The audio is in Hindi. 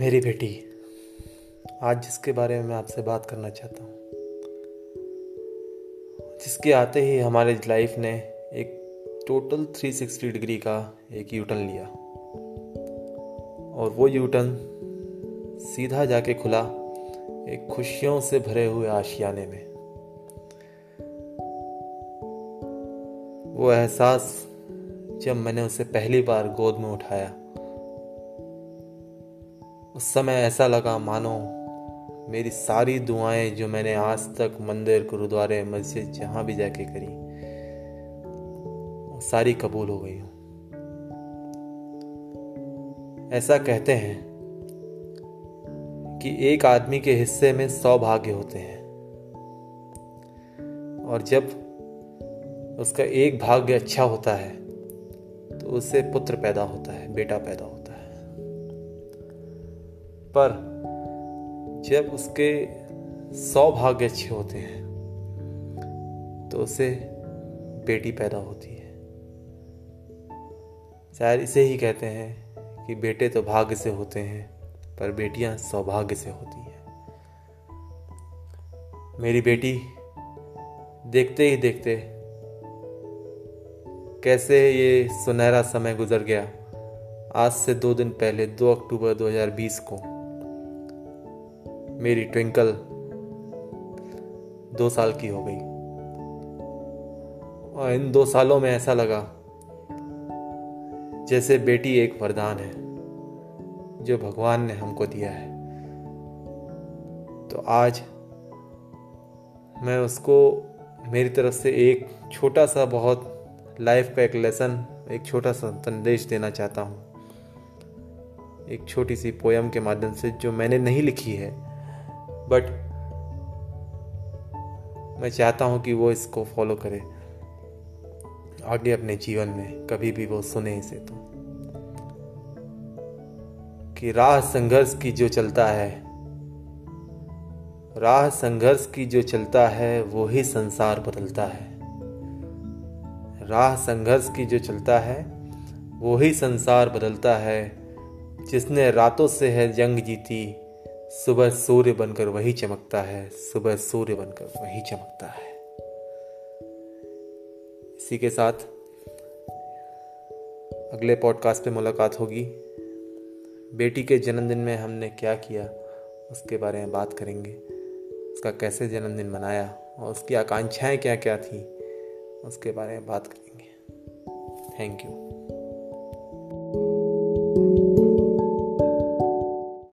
मेरी बेटी, आज जिसके बारे में मैं आपसे बात करना चाहता हूँ। जिसके आते ही हमारे लाइफ ने एक टोटल 360 डिग्री का एक यूटर्न लिया। और वो यूटर्न सीधा जाके खुला एक खुशियों से भरे हुए आशियाने में। वो एहसास जब मैंने उसे पहली बार गोद में उठाया उस समय ऐसा लगा, मानो मेरी सारी दुआएँ जो मैंने आज तक मंदिर, गुरुद्वारे, मस्जिद, जहाँ भी जाके करी सारी कबूल हो गई हूँ। ऐसा कहते हैं कि एक आदमी के हिस्से में सौ भाग्य होते हैं। और जब उसका एक भाग्य अच्छा होता है तो उससे पुत्र पैदा होता है, बेटा पैदा होता है। पर जब उसके सौ भाग्य अच्छे होते हैं तो उसे बेटी पैदा होती है। शायद इसे ही कहते हैं कि बेटे तो भाग्य से होते हैं, पर बेटियाँ सौभाग्य से होती हैं। मेरी बेटी, देखते ही देखते, कैसे ये सुनहरा समय गुजर गया, आज से दो दिन पहले 2 अक्टूबर 2020 को। मेरी ट्विंकल दो साल की हो गई। और इन दो सालों में ऐसा लगा जैसे बेटी एक वरदान है, जो भगवान ने हमको दिया है। तो आज मैं उसको मेरी तरफ़ से एक छोटा सा बहुत लाइफ का एक लेसन एक छोटा सा संदेश देना चाहता हूँ। एक छोटी सी पोयम के माध्यम से जो मैंने नहीं लिखी है। बट मैं चाहता हूँ कि वो इसको फॉलो करे। आगे अपने जीवन में कभी भी वो सुने इसे तो। कि राह संघर्ष की जो चलता है, राह संघर्ष की जो चलता है, वो ही संसार बदलता है। राह संघर्ष की जो चलता है, वो ही संसार बदलता है। जिसने रातों से है, जंग जीती सुबह सूर्य बनकर वही चमकता है, सुबह सूर्य बनकर वही चमकता है। इसी के साथ अगले पॉडकास्ट पे मुलाकात होगी। बेटी के जन्मदिन में हमने क्या किया, उसके बारे में बात करेंगे। उसका कैसे जन्मदिन मनाया और उसकी आकांक्षाएँ क्या क्या थी, उसके बारे में बात करेंगे। Thank you